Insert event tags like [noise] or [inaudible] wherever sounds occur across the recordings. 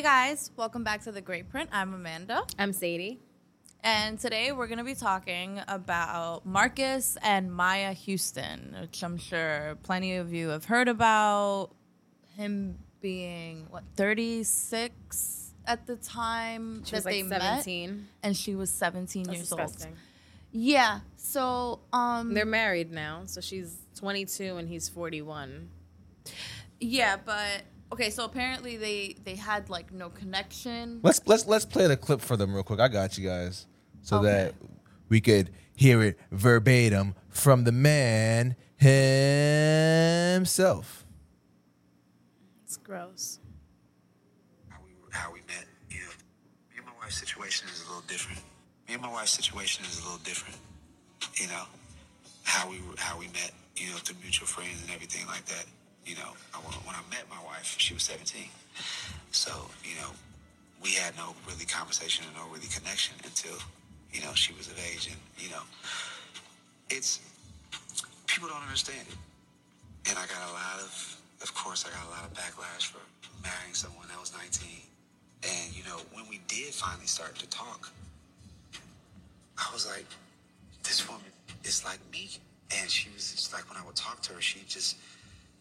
Hey guys, welcome back to the Grey Print. I'm Amanda, I'm Sadie. and today we're going to be talking about Marques and Maya Houston, which I'm sure plenty of you have heard about. Him being what 36 at the time She that was like they met, and she was 17 That's years disgusting. old. Yeah. So, um, They're married now, so she's 22 and he's 41. yeah, but okay. So apparently they they had like no connection. Let's let's let's play the clip for them real quick. I got you guys, so Okay. that we could hear it verbatim from the man himself. It's gross. how we how we met. You know, me and my wife's situation is a little different. Me and my wife's situation is a little different. You know, how we how we met. You know, through mutual friends and everything like that. You know, I, when I met my wife, she was 17. So you know, we had no really conversation and no really connection until you know she was of age, and you know, it's people don't understand it and I got a lot of, of course, I got a lot of backlash for marrying someone that was 19. And you know, when we did finally start to talk, I was like, this woman is like me. And she was just like, when I would talk to her, she just,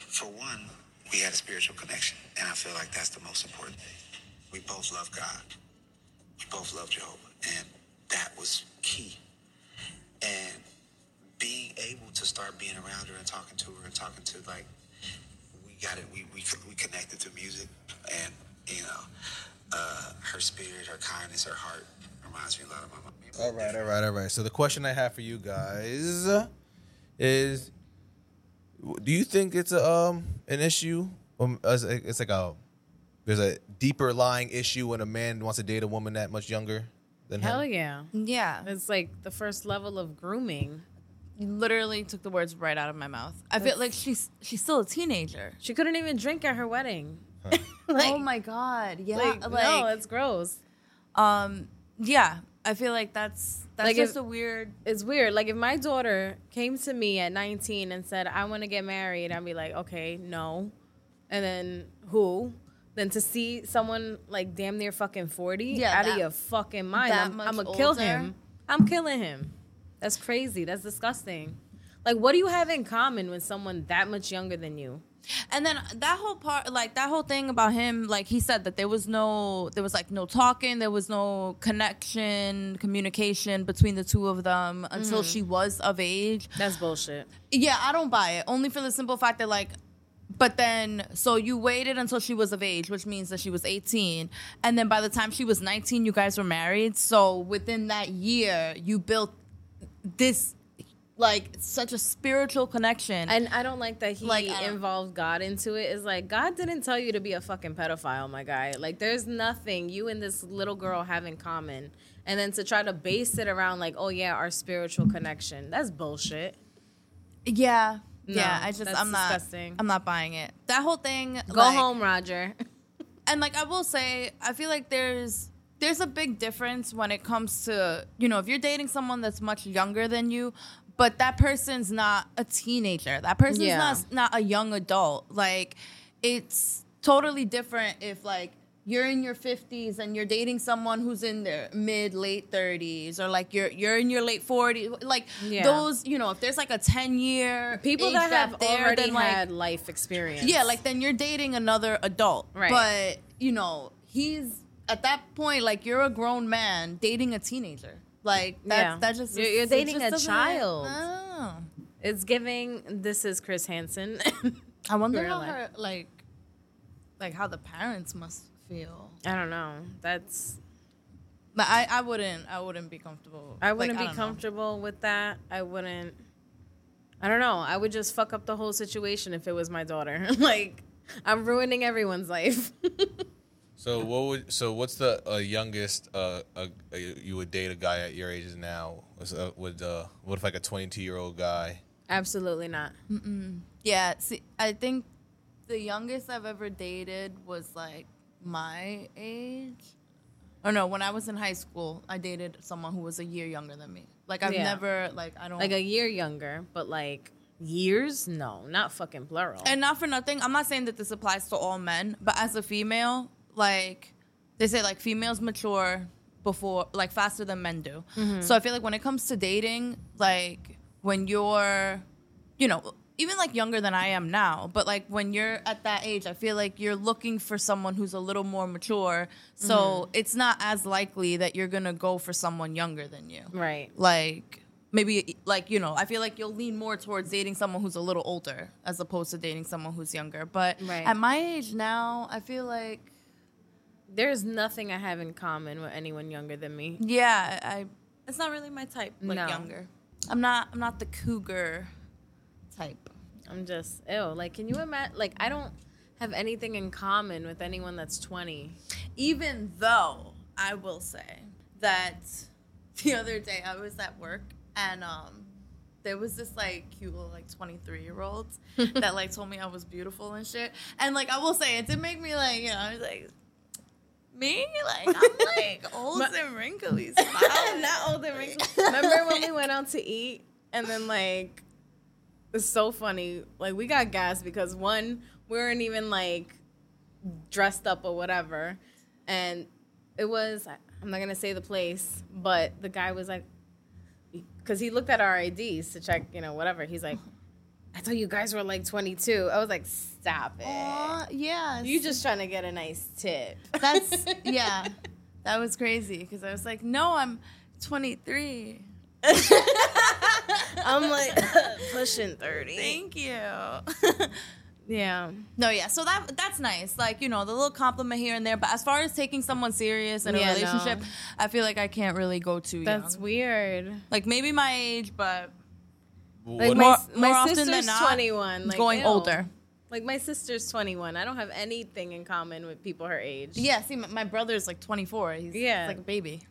for one, we had a spiritual connection, and I feel like that's the most important thing. We both love God. We both love Jehovah, and that was key. And being able to start being around her and talking to her and talking to like we got it we we, we connected through music and you know uh her spirit her kindness her heart reminds me a lot of my mom All right, all right, all right. So the question I have for you guys is: Do you think it's a um an issue? Um, as it's like a there's a deeper lying issue when a man wants to date a woman that much younger than him? Hell him. yeah. Yeah. It's like the first level of grooming. You literally took the words right out of my mouth. I feel like she's she's still a teenager. She couldn't even drink at her wedding. [laughs] oh my god, yeah, Like, like, no, it's gross. um, yeah. I feel like that's that's Like just if- a weird. It's weird. Like if my daughter came to me at 19 and said, I want to get married, I'd be like, okay, no. And then who? Then to see someone like damn near fucking 40 Yeah, out that- of your fucking mind, I'm, I'm gonna kill him. I'm killing him. That's crazy. That's disgusting. Like, what do you have in common with someone that much younger than you? And then that whole part, like that whole thing about him, like he said that there was no, there was like no talking, there was no connection, communication between the two of them until mm-hmm. she was of age. That's bullshit. Yeah, I don't buy it. Only for the simple fact that like but then so you waited until she was of age, which means that she was 18. And then by the time she was 19, you guys were married. So within that year, you built this like such a spiritual connection. And I don't like that he Like, involved God into it. It's like God didn't tell you to be a fucking pedophile, my guy. Like there's nothing you and this little girl have in common. And then to try to base it around like, oh yeah, our spiritual connection. That's bullshit. yeah. No, yeah, I just I'm not disgusting. I'm not buying it. That whole thing Go like- home, Roger. [laughs] and like I will say, I feel like there's there's a big difference when it comes to you know if you're dating someone that's much younger than you, but that person's not a teenager. That person's Yeah. not not a young adult. Like it's totally different if like you're in your 50s and you're dating someone who's in their mid late 30s or like you're you're in your late 40s like Yeah. those you know if there's like a 10 year People that have there, already then, like, had life experience. yeah, like then you're dating another adult. Right. But, you know, he's at that point, like you're a grown man dating a teenager. Like that Yeah. that just You're- you're dating just a child. Oh. it's giving this is Chris Hansen. I wonder [laughs] how life. her like like how the parents must feel. I don't know. That's But I, I wouldn't I wouldn't be comfortable. I wouldn't be don't know. comfortable with that. I wouldn't. I don't know. I would just fuck up the whole situation if it was my daughter. [laughs] like, I'm ruining everyone's life. [laughs] So what would so what's the uh, youngest uh, uh, uh, you would date a guy at your age now? Was, uh, would uh, what if like a 22 year old guy? Absolutely not. Yeah, see I think the youngest I've ever dated was like my age. Or no, when I was in high school, I dated someone who was a year younger than me. Like I've Yeah. never like I don't Like a year younger, but like years? No, not fucking plural. and not for nothing, I'm not saying that this applies to all men, but as a female, like they say like females mature before like faster than men do. Mm-hmm. So I feel like when it comes to dating, like when you're, you know, even like younger than I am now, but like when you're at that age, I feel like you're looking for someone who's a little more mature. So Mm-hmm. it's not as likely that you're gonna go for someone younger than you. Right. Like maybe like you know, I feel like you'll lean more towards dating someone who's a little older as opposed to dating someone who's younger. But Right. at my age now, I feel like There's nothing I have in common with anyone younger than me. Yeah, I. It's not really my type. Like No. younger. I'm not. I'm not the cougar type. I'm just ew. Like, can you imagine? Like, I don't have anything in common with anyone that's 20. Even though I will say that [laughs] the other day I was at work and um there was this like cute little like 23 year old [laughs] that like told me I was beautiful and shit. And like I will say it did make me like you know I was like me like I'm [laughs] like [laughs] [laughs] old and wrinkly. Not old and wrinkled. Remember when we went out to eat and then like it's so funny. Like we got gas because one, we weren't even like dressed up or whatever. And it was I'm not gonna say the place, but the guy was like because he looked at our IDs to check, you know, whatever. He's like, I thought you guys were like 22. I was like, stop it. Yeah. You just trying to get a nice tip. That's [laughs] yeah. That was crazy because I was like, no, I'm 23. [laughs] I'm like [laughs] pushing 30. Thank you. Yeah. no, yeah. So that that's nice. Like you know, the little compliment here and there. But as far as taking someone serious in a Yeah, no. relationship, I feel like I can't really go too That's young. weird. Like maybe my age, but Like my, More- my more often sister's than not, 21. Like, going ew. older. Like my sister's 21. I don't have anything in common with people her age. Yeah. See, my, my brother's like 24. He's Yeah. he's like a baby.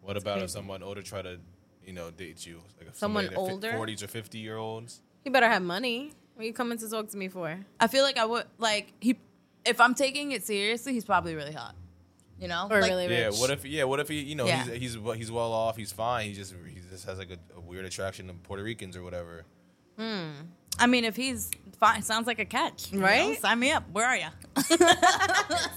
What about if someone older try to, you know, date you? Like if Someone somebody older? forties or fifty year olds. You better have money. What are you coming to talk to me for? I feel like I would like he. If I'm taking it seriously, he's probably really hot. You know, Or like, really Yeah. What if? Yeah. What if he? You know, Yeah. he's he's he's well off. He's fine. He just he just has like a, a weird attraction to Puerto Ricans or whatever. Hmm. I mean, if he's fine, sounds like a catch, you know? Right? Sign me up. Where are you? [laughs]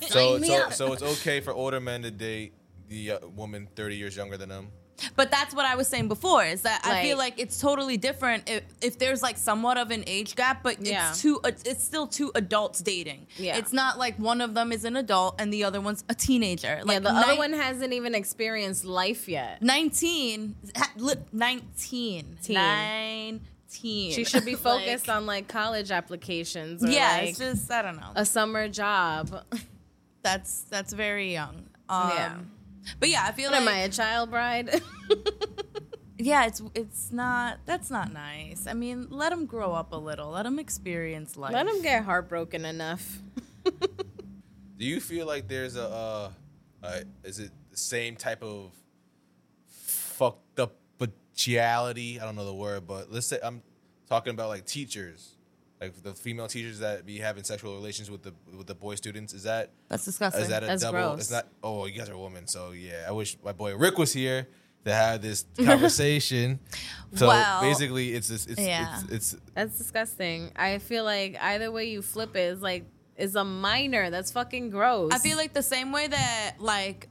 So me so up. so it's okay for older men to date the uh, woman thirty years younger than them. But that's what I was saying before. Is that I feel Like- like it's totally different if, if there's like somewhat of an age gap, but it's Yeah. two. It's still two adults dating. Yeah. it's not like one of them is an adult and the other one's a teenager. Like yeah, the other one hasn't even experienced life yet. 19, ha- li- 19, Teen. 19. She should be [laughs] focused Like, on like college applications or Yeah, like it's just I don't know. a summer job. [laughs] that's that's very young. Um, Yeah. But yeah, I feel What like am I, a child bride? [laughs] yeah, it's it's not that's not nice. I mean, let them grow up a little. Let them experience life. Let them get heartbroken enough. [laughs] Do you feel like there's a, uh, uh is it the same type of fucked up bestiality? I don't know the word, but let's say I'm talking about like teachers, like the female teachers that be having sexual relations with the with the boy students. Is that That's disgusting. is that a That's double? gross. It's not. Oh, you guys are women, so yeah. I wish my boy Rick was here to have this [laughs] conversation. so Well, basically, it's this. It's, yeah. it's it's That's disgusting. I feel like either way you flip it is like is a minor. That's fucking gross. I feel like the same way that like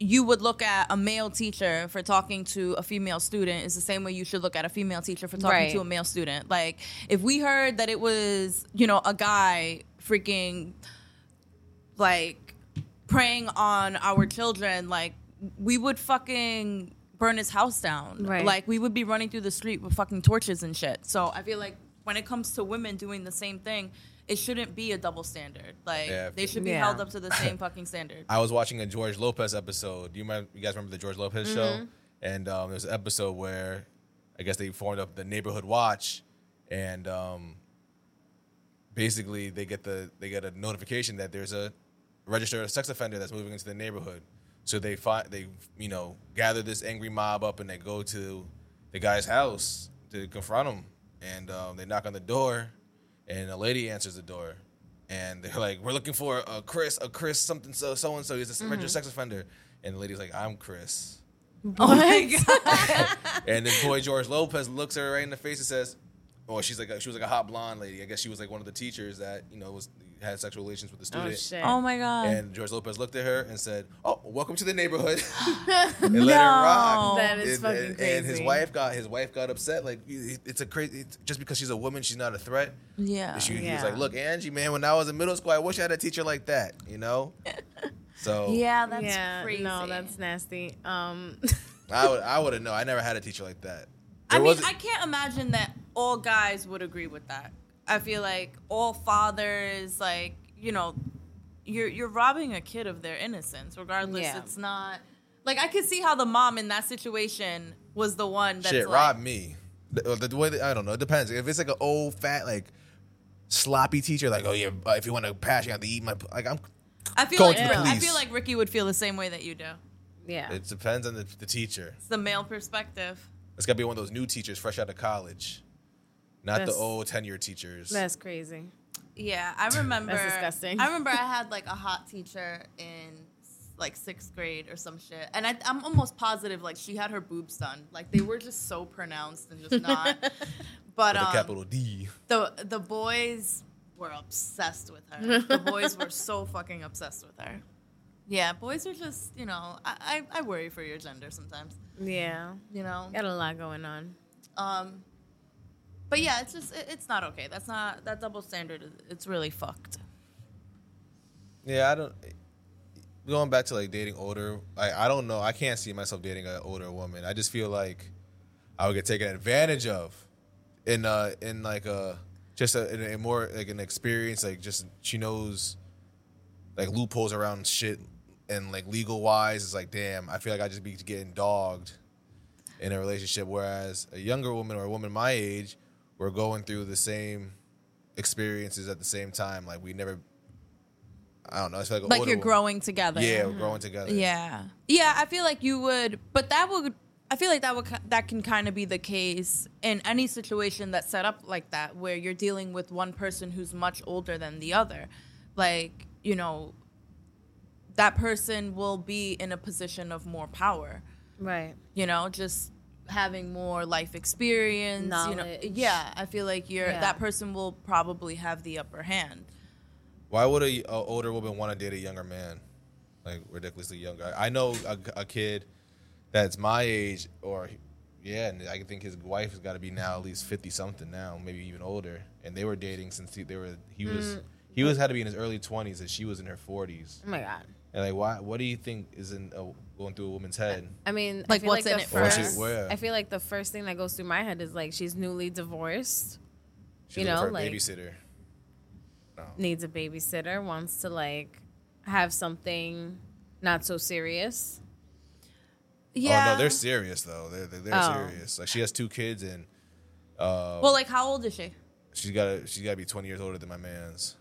you would look at a male teacher for talking to a female student is the same way you should look at a female teacher for talking Right. to a male student. Like if we heard that it was, you know, a guy freaking like preying on our children, like we would fucking burn his house down. Right. Like we would be running through the street with fucking torches and shit. So I feel like when it comes to women doing the same thing, it shouldn't be a double standard. Like Yeah, they should be Yeah. held up to the [laughs] same fucking standard. I was watching a George Lopez episode. Do you remember? You guys remember the George Lopez show? And um, there's an episode where I guess they formed up the neighborhood watch, and um, basically they get the they get a notification that there's a registered sex offender that's moving into the neighborhood. So they find they you know gather this angry mob up and they go to the guy's house to confront him, and um, they knock on the door, and a lady answers the door, and they're like, "We're looking for a Chris, a Chris something so so and so. He's a registered mm-hmm. sex offender." And the lady's like, "I'm Chris." Oh my [laughs] god! And then boy George Lopez looks her right in the face and says, or she's like a, she was like a hot blonde lady. I guess she was like one of the teachers that you know was had sexual relations with the Oh student. shit. Oh my god. And George Lopez looked at her and said, "Oh, welcome to the neighborhood," [laughs] and let her rock. That is and, fucking and, and his wife got his wife got upset. Like it's a crazy. It's, just because she's a woman, she's not a threat. yeah. She, He was like, "Look, Angie, man, when I was in middle school, I wish I had a teacher like that." You know. [laughs] So yeah, that's yeah, crazy. no, that's nasty. Um, I would [laughs] I would have known. I never had a teacher like that. I mean, I can't imagine that all guys would agree with that. I feel like all fathers, like you know, you're you're robbing a kid of their innocence. Regardless, Yeah. it's not like I could see how the mom in that situation was the one that shit like, rob me. The, the way that, I don't know. It depends. If it's like an old fat like sloppy teacher, like oh yeah, uh, if you want to pass, you have to eat my like I'm. I feel Call like to the I feel like Ricky would feel the same way that you do. yeah. It depends on the, the teacher. It's the male perspective. It's gotta be one of those new teachers fresh out of college, not the old tenure teachers. That's crazy. Yeah, I remember. That's disgusting. I remember I had like a hot teacher in like sixth grade or some shit, and I, I'm almost positive like she had her boobs done. Like they were just so pronounced and just not. [laughs] But with a um, capital D. the the boys were obsessed with her. The [laughs] boys were so fucking obsessed with her. Yeah, boys are just you know I, I, I worry for your gender sometimes. Yeah. You know. Got a lot going on. Um. But yeah, it's just it, it's not okay. That's not that double standard. is- It's really fucked. Yeah, I don't. Going back to like dating older, I I don't know. I can't see myself dating an older woman. I just feel like I would get taken advantage of in uh in like a just a, in a more like an experience. Like just she knows like loopholes around shit and like legal wise. It's like damn. I feel like I just be getting dogged in a relationship. Whereas a younger woman or a woman my age, we're going through the same experiences at the same time. Like we never. I don't know. It's like Like you're woman. growing together. Yeah, we're mm-hmm. growing together. Yeah. Yeah, I feel like you would, but that would. I feel like that would that can kind of be the case in any situation that's set up like that, where you're dealing with one person who's much older than the other. Like you know, that person will be in a position of more power. Right. You know, just having more life experience. You know, yeah. I feel like you're Yeah. that person will probably have the upper hand. Why would a, a older woman want to date a younger man, like ridiculously younger? I know a, a kid that's my age, or yeah, and I think his wife has got to be now at least fifty something now, maybe even older, and they were dating since he, they were he was he was had to be in his early twenties and she was in her forties. Oh my god. And like, why? What do you think is in uh, going through a woman's head? I mean, Like, I what's like in it for first, her? She- well, yeah. I feel like the first thing that goes through my head is like she's newly divorced, She's You know, for a like- babysitter. No. needs a babysitter, wants to like have something not so serious. Yeah. Oh no, they're serious though. They're they're, they're Oh. serious. Like she has two kids and uh, well, like how old is she? she's got to she's got to be twenty years older than my man's.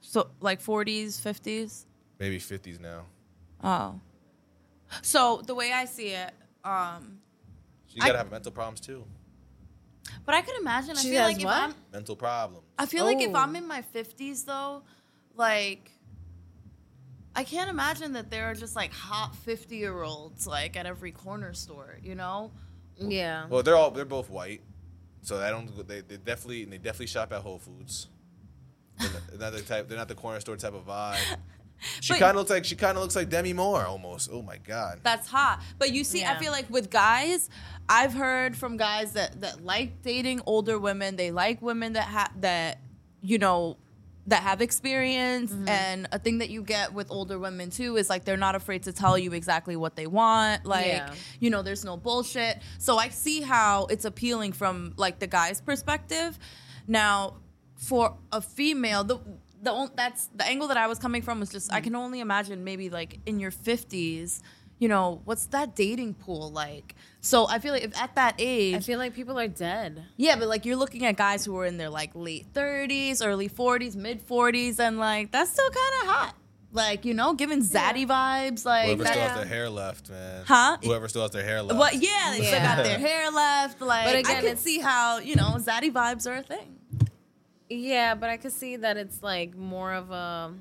So like 40s, 50s. Maybe fifties now. Oh. So the way I see it, um, She got to I- have mental problems too. but I could imagine. I She feel has like if what? I'm, Mental problems. I feel like if Oh. I'm in my 50s though, like, I can't imagine that there are just like hot 50 year olds like at every corner store. You know? Yeah. Well, they're all they're both white, so I don't. They, they definitely and they definitely shop at Whole Foods. They're not- they're not the type. They're not the corner store type of vibe. [laughs] She kind of looks like she kind of looks like Demi Moore almost. Oh my god. That's hot. But you see, I feel like with guys, I've heard from guys that that like dating older women. They like women that have that, you know, that have experience. Mm-hmm. And a thing that you get with older women too is like they're not afraid to tell you exactly what they want. Like, Yeah. you know, there's no bullshit. So I see how it's appealing from like the guy's perspective. Now, for a female, the the only, that's the angle that I was coming from was just I can only imagine maybe like in your 50s, you know, what's that dating pool like? So I feel like if at that age, I feel like people are dead. yeah, but like you're looking at guys who are in their like late 30s, early 40s, mid 40s, and like that's still kind of hot. Like you know, giving zaddy vibes, like Whoever that- still has their hair left, man. Huh? Whoever still has their hair left. What? Yeah, they still got their hair left. Like, But again, I can see how you know zaddy vibes are a thing. Yeah, but I could see that it's like more of a,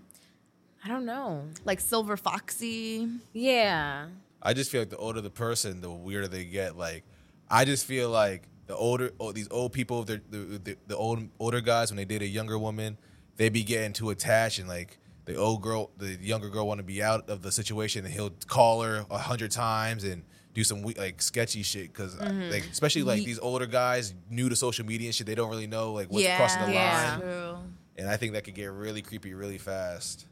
I don't know. Like silver foxy. Yeah. I just feel like the older the person, the weirder they get. Like, I just feel like the older oh, these old people, the the, the the old older guys when they date a younger woman, they be getting too attached and like the old girl, the younger girl want to be out of the situation, and he'll call her a hundred times and do some like sketchy shit because uh, mm-hmm. like especially like these older guys new to social media and shit, they don't really know like what's yeah, crossing the Yeah. line, True. and I think that could get really creepy really fast.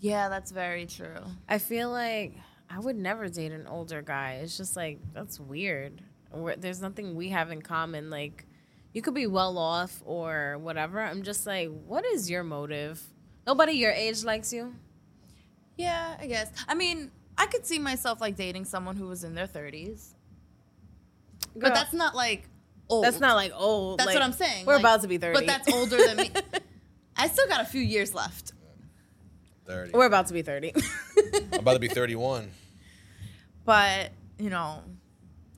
Yeah, that's very true. I feel like I would never date an older guy. It's just like that's weird. We're, there's nothing we have in common. Like you could be well off or whatever. I'm just like, what is your motive? Nobody your age likes you. Yeah, I guess. I mean, I could see myself like dating someone who was in their 30s. Girl, But that's not like old. that's not like old. That's like, what I'm saying. We're like- about to be thirty. But that's older than me. [laughs] I still got a few years left. Thirty. We're about to be thirty. I'm about to be thirty-one. [laughs] But, you know,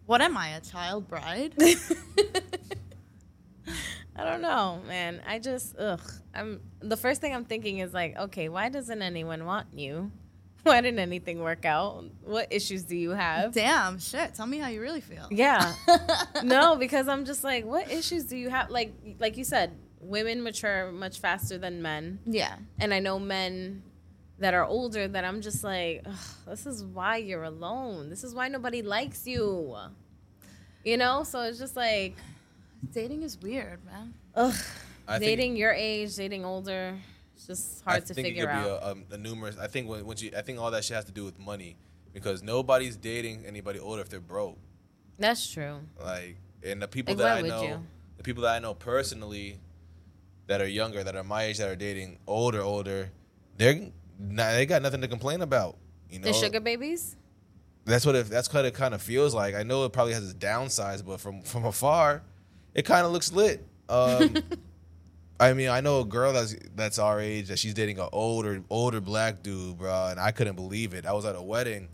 what am I, a child bride? [laughs] I don't know, man. I just ugh. I'm the first thing I'm thinking is like, okay, why doesn't anyone want you? [laughs] Why didn't anything work out? What issues do you have? Damn, shit. Tell me how you really feel. Yeah. [laughs] no, because I'm just like, what issues do you have? Like, like you said, women mature much faster than men, Yeah. and I know men that are older that I'm just like, this is why you're alone. This is why nobody likes you. You know, so it's just like, Dating is weird, man. ugh, I think- dating your age, dating older, it's just hard I to think figure it could out. be a, um, a numerous. I think when, once you, I think all that shit has to do with money because nobody's dating anybody older if they're broke. That's true. Like, and the people Like, that I know, you? the people that I know personally, that are younger, that are my age, that are dating older, older, they're not, they got nothing to complain about. You know, The sugar babies. that's what it, that's what it kind of feels like. I know it probably has its downsides, but from from afar, it kind of looks lit. Um, [laughs] I mean, I know a girl that's that's our age that she's dating an older older black dude, bro, and I couldn't believe it. I was at a wedding,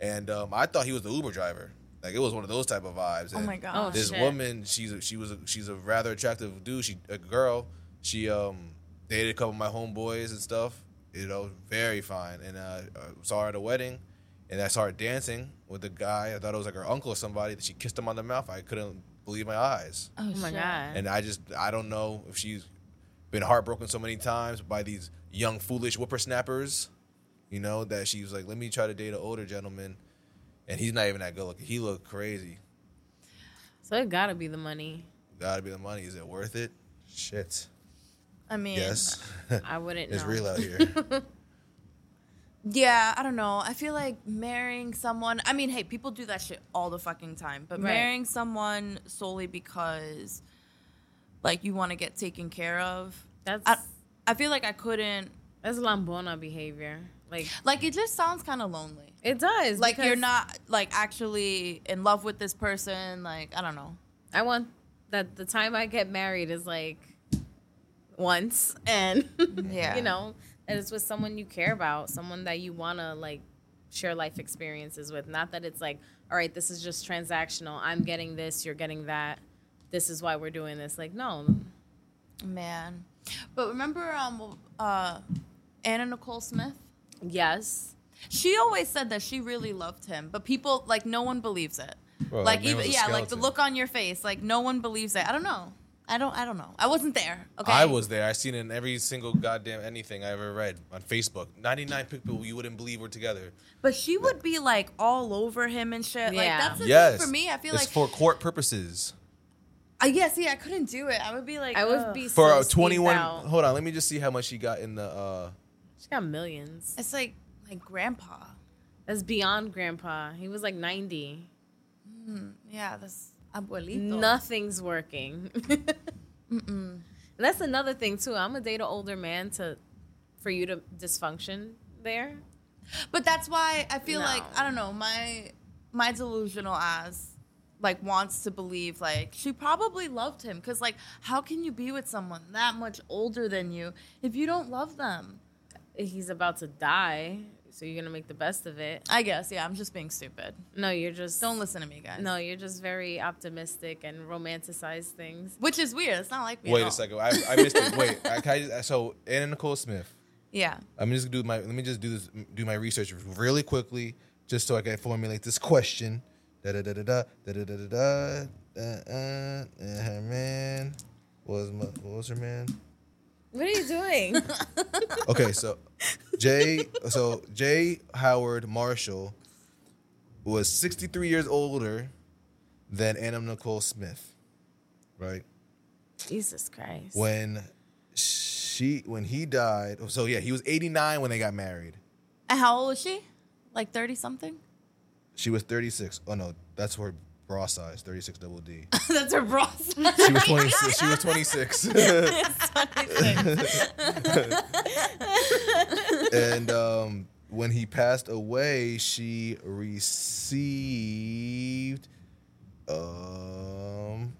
and um, I thought he was the Uber driver. Like it was one of those type of vibes. Oh my god. Oh, This shit. woman, she's a, she was a, she's a rather attractive dude. She a girl. She um dated a couple of my homeboys and stuff. You know, very fine. And uh, uh, saw her at a wedding, and I saw her dancing with the guy. I thought it was like her uncle or somebody. That She kissed him on the mouth. I couldn't believe my eyes. oh, Oh my shit. god. And I just I don't know if she's been heartbroken so many times by these young foolish whippersnappers, you know, that she was like, let me try to date an older gentleman, and he's not even that good looking. He looked crazy. so it gotta be the money. Gotta be the money. Is it worth it? Shit. I mean, Yes. I wouldn't [laughs] it's know. real out here. [laughs] Yeah, I don't know. I feel like marrying someone. I mean, hey, people do that shit all the fucking time. But Right. marrying someone solely because, like, you want to get taken care of. That's I, I feel like I couldn't. that's lambona behavior. Like Like, it just sounds kind of lonely. it does. Like you're not like actually in love with this person. Like I don't know. I want that the time I get married is like once, and [laughs] Yeah. you know, and it's with someone you care about, someone that you wanna like share life experiences with. Not that it's like, all right, this is just transactional. I'm getting this, you're getting that. This is why we're doing this. Like, no, Man, but remember um uh Anna Nicole Smith. yes, She always said that she really loved him, but people like no one believes it. Bro, like even was a yeah, like the look on your face, like no one believes it. I don't know. I don't. I don't know. I wasn't there. Okay. I was there. I seen it in every single goddamn anything I ever read on Facebook. Ninety nine people you wouldn't believe were together. but she would be like all over him and shit. Like Yeah. that's the yes. thing for me. I feel it's like for court purposes. I yeah, see, I couldn't do it. I would be like I would ugh. be For so twenty one. Hold on. Let me just see how much she got in the. uh She got millions. It's like like grandpa. That's beyond grandpa. He was like 90. Yeah, that's abuelito. Nothing's working. And [laughs] That's another thing too. I'm gonna date an older man to for you to dysfunction there. But that's why I feel No. like I don't know my my delusional ass like wants to believe like she probably loved him because like how can you be with someone that much older than you if you don't love them? He's about to die, so you're gonna make the best of it. I guess yeah. I'm just being stupid. No, you're just Don't listen to me, guys. No, you're just very optimistic and romanticize things. which is weird. It's not like me. at Wait all. a second. I, I missed it. Wait. I, can I just, so Anna Nicole Smith. Yeah. I'm just gonna do my. Let me just do this. Do my research really quickly, just so I can formulate this question. Da da da da da da da da da. uh, uh, and her man was mu- what was her man? What are you doing? [laughs] Okay, so Jay, so J. Howard Marshall was 63 years older than Anna Nicole Smith, right? Jesus Christ. When she when he died, oh, so yeah, he was 89 when they got married. And how old was she? Like 30 something? She was 36. Oh no, that's her bra size, 36 double D. [laughs] That's her bra size. She was 26. she was 26. [laughs] and um, when he passed away, she received um,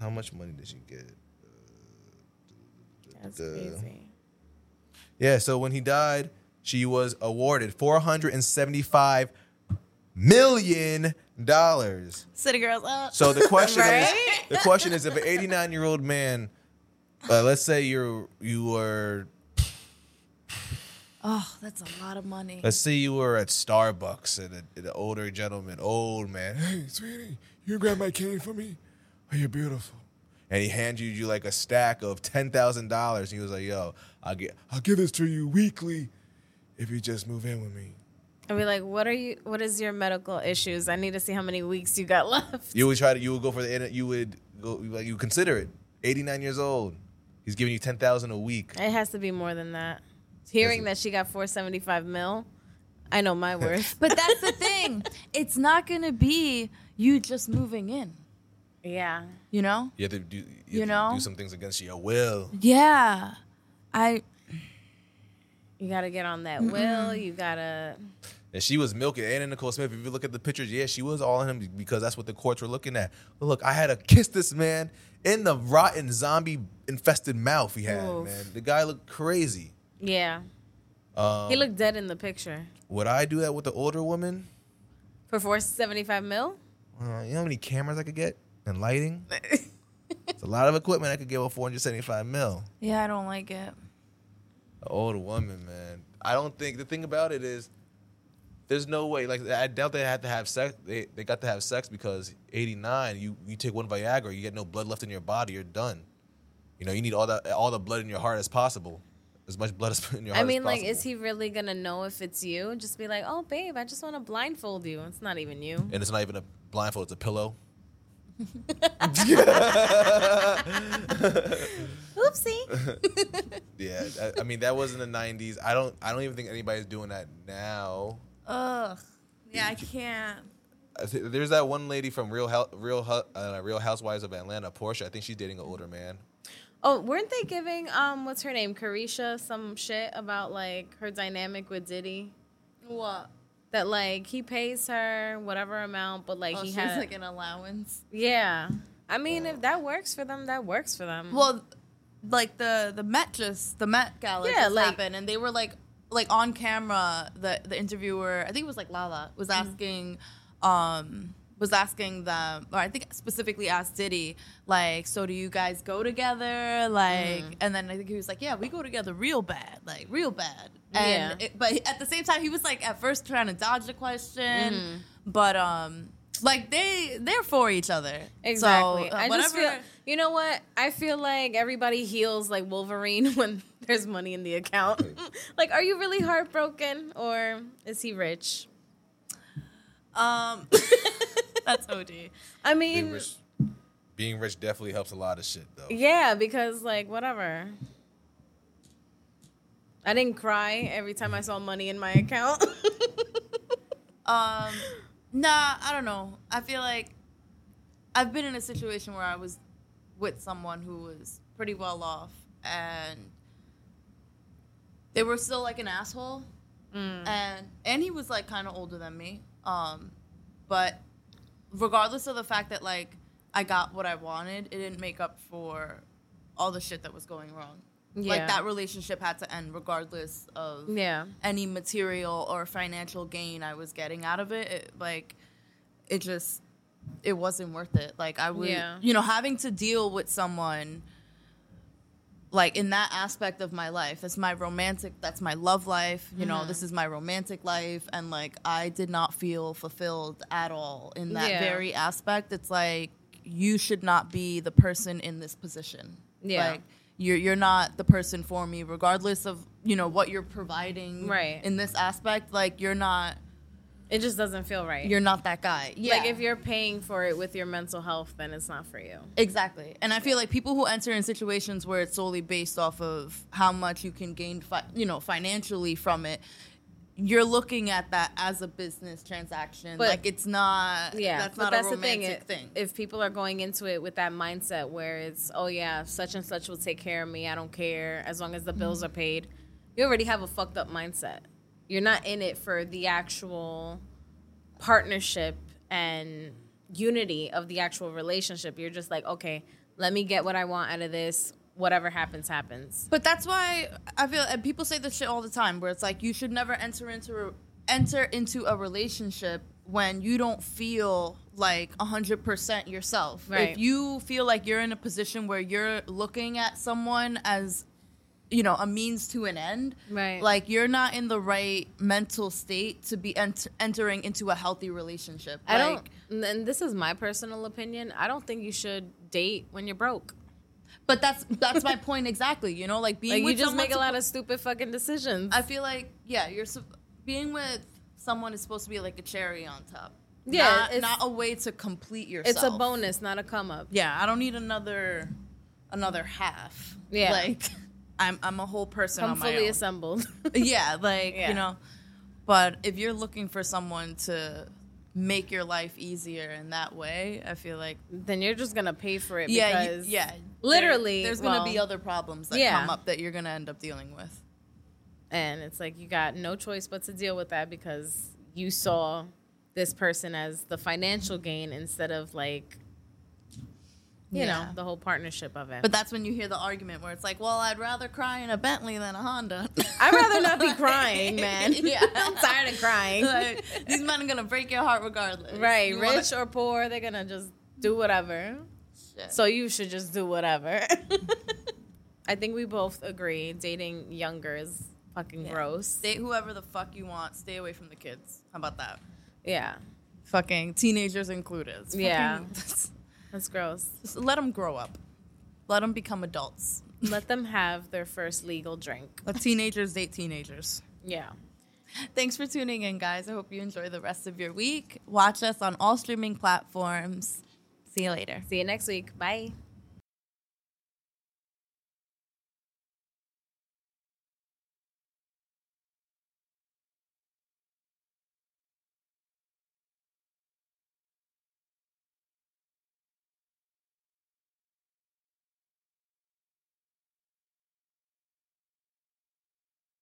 how much money did she get? That's the- crazy. Yeah, so when he died, she was awarded 475 million dollars. City girls up. So the question [laughs] Right? is, the question is, if an 89 year old man, uh, let's say you're you were, oh, that's a lot of money. let's say you were at Starbucks and a- and an older gentleman, old man, hey sweetie, you grab my cane for me? Oh, you're beautiful. And he handed you like a stack of ten thousand dollars. And he was like, "Yo, I'll get, I'll give this to you weekly, if you just move in with me." I'd be like, what are you? What is your medical issues? I need to see how many weeks you got [laughs] left. You would try to, you would go for the, you would go, like you consider it. 89 years old. He's giving you 10,000 a week. It has to be more than that. Hearing it- that she got 475 mil, I know my [laughs] worth. But that's the thing. It's not going to be you just moving in, yeah. you know? You have to do, you, You have to know? do some things against your will. Yeah. I You got to get on that will. You got to. And she was milking. Anna Nicole Smith, if you look at the pictures, yeah, she was all in him because that's what the courts were looking at. But look, I had to kiss this man in the rotten zombie infested mouth he had, Oof. man. The guy looked crazy. Yeah. Um, He looked dead in the picture. would I do that with the older woman? For 475 mil? Uh, you know how many cameras I could get and lighting? [laughs] it's a lot of equipment I could get with 475 mil. yeah, I don't like it. An older woman, man. I don't think the thing about it is there's no way. Like I doubt they had to have sex. They, they got to have sex because 89. You you take one Viagra, you get no blood left in your body, you're done. You know you need all that all the blood in your heart as possible, as much blood as [laughs] in your heart. I mean, like, is he really going to know if it's you? Just be like, oh, babe, I just want to blindfold you. It's not even you. And it's not even a blindfold; it's a pillow. [laughs] Oopsie. [laughs] Yeah, I, I mean that was in the 90s. I don't I don't even think anybody's doing that now. Ugh. Yeah, I can't. I thi- There's that one lady from Real Hou- Real Hu- uh, Real Housewives of Atlanta, Porsha. I think she's dating an older man. oh, weren't they giving, um, what's her name? Caresha some shit about, like, her dynamic with Diddy? What? That, like, he pays her whatever amount, but, like, Oh, he has like an allowance. yeah. I mean, if that works for them, that works for them. Well, like the the Met just the Met Gala Yeah, just like- happened, and they were like like on camera. The the interviewer, I think it was like Lala, was Mm-hmm. asking, um, was asking them, or I think specifically asked Diddy, like, so do you guys go together? Like, Mm. and then I think he was like, yeah, we go together real bad, like real bad. Yeah. It, but at the same time, he was like at first trying to dodge the question, Mm-hmm. but um. Like they, they're for each other. Exactly. So, uh, I just feel, you know what? I feel like everybody heals like Wolverine [laughs] when there's money in the account. [laughs] like, are you really heartbroken or is he rich? Um, [laughs] that's OD. I Being mean, rich, being rich definitely helps a lot of shit though. yeah, because like whatever. I didn't cry every time I saw money in my account. Um, nah, I don't know. I feel like I've been in a situation where I was with someone who was pretty well off, and they were still like an asshole, and and he was like kind of older than me. Um, but regardless of the fact that like I got what I wanted, it didn't make up for all the shit that was going wrong. Yeah. Like that relationship had to end regardless of yeah. any material or financial gain I was getting out of it, it like it just it wasn't worth it. Like I would Yeah. you know, having to deal with someone like in that aspect of my life. That's my romantic that's my love life. You know, mm-hmm. this is my romantic life and like I did not feel fulfilled at all in that Yeah. very aspect. It's like you should not be the person in this position. Yeah. Like you're you're not the person for me, regardless of you know what you're providing. Right. In this aspect, like you're not It just doesn't feel right. you're not that guy. Yeah. Like if you're paying for it with your mental health, then it's not for you. Exactly. And I feel like people who enter in situations where it's solely based off of how much you can gain, fi- you know, financially from it, you're looking at that as a business transaction. But- like it's not. Yeah, that's but not that's a the thing. romantic thing. If people are going into it with that mindset where it's, oh yeah, such and such will take care of me. I don't care as long as the bills are mm-hmm. paid. You already have a fucked up mindset. You're not in it for the actual partnership and unity of the actual relationship. You're just like, okay, let me get what I want out of this. Whatever happens, happens. But that's why I feel and people say this shit all the time where it's like you should never enter into enter into a relationship when you don't feel like 100% yourself. Right. If you feel like you're in a position where you're looking at someone as you know, a means to an end. Right. Like you're not in the right mental state to be ent- entering into a healthy relationship. I Like, don't, and this is my personal opinion. I don't think you should date when you're broke. But that's that's my [laughs] point exactly. You know, like being Like you just make a lot of stupid fucking decisions. I feel like yeah, you're being with someone is supposed to be like a cherry on top. Yeah, not, it's- not a way to complete yourself. it's a bonus, not a come up. Yeah, I don't need another another half. Yeah. like I'm I'm a whole person Come on my fully own. assembled. [laughs] yeah, like Yeah. you know. But if you're looking for someone to make your life easier in that way, I feel like then you're just gonna pay for it. yeah, you- yeah, literally, there- there's gonna be other problems that yeah. come up that you're gonna end up dealing with. and it's like you got no choice but to deal with that because you saw this person as the financial gain instead of like, you know, the whole partnership of it. But that's when you hear the argument where it's like, well, I'd rather cry in a Bentley than a Honda. I'd rather not be [laughs] crying, man. [laughs] Yeah. I'm tired of crying. Like, these men are gonna break your heart regardless. right, You wanna- rich or poor, they're gonna just do whatever. Shit. So you should just do whatever. [laughs] I think we both agree dating younger is fucking Yeah. gross. date whoever the fuck you want. Stay away from the kids. How about that? Yeah, Fucking teenagers included. Yeah. That's gross. just let them grow up. Let them become adults. Let them have their first legal drink. Let teenagers date teenagers. Yeah. Thanks for tuning in, guys. I hope you enjoy the rest of your week. Watch us on all streaming platforms. See you later. See you next week. Bye.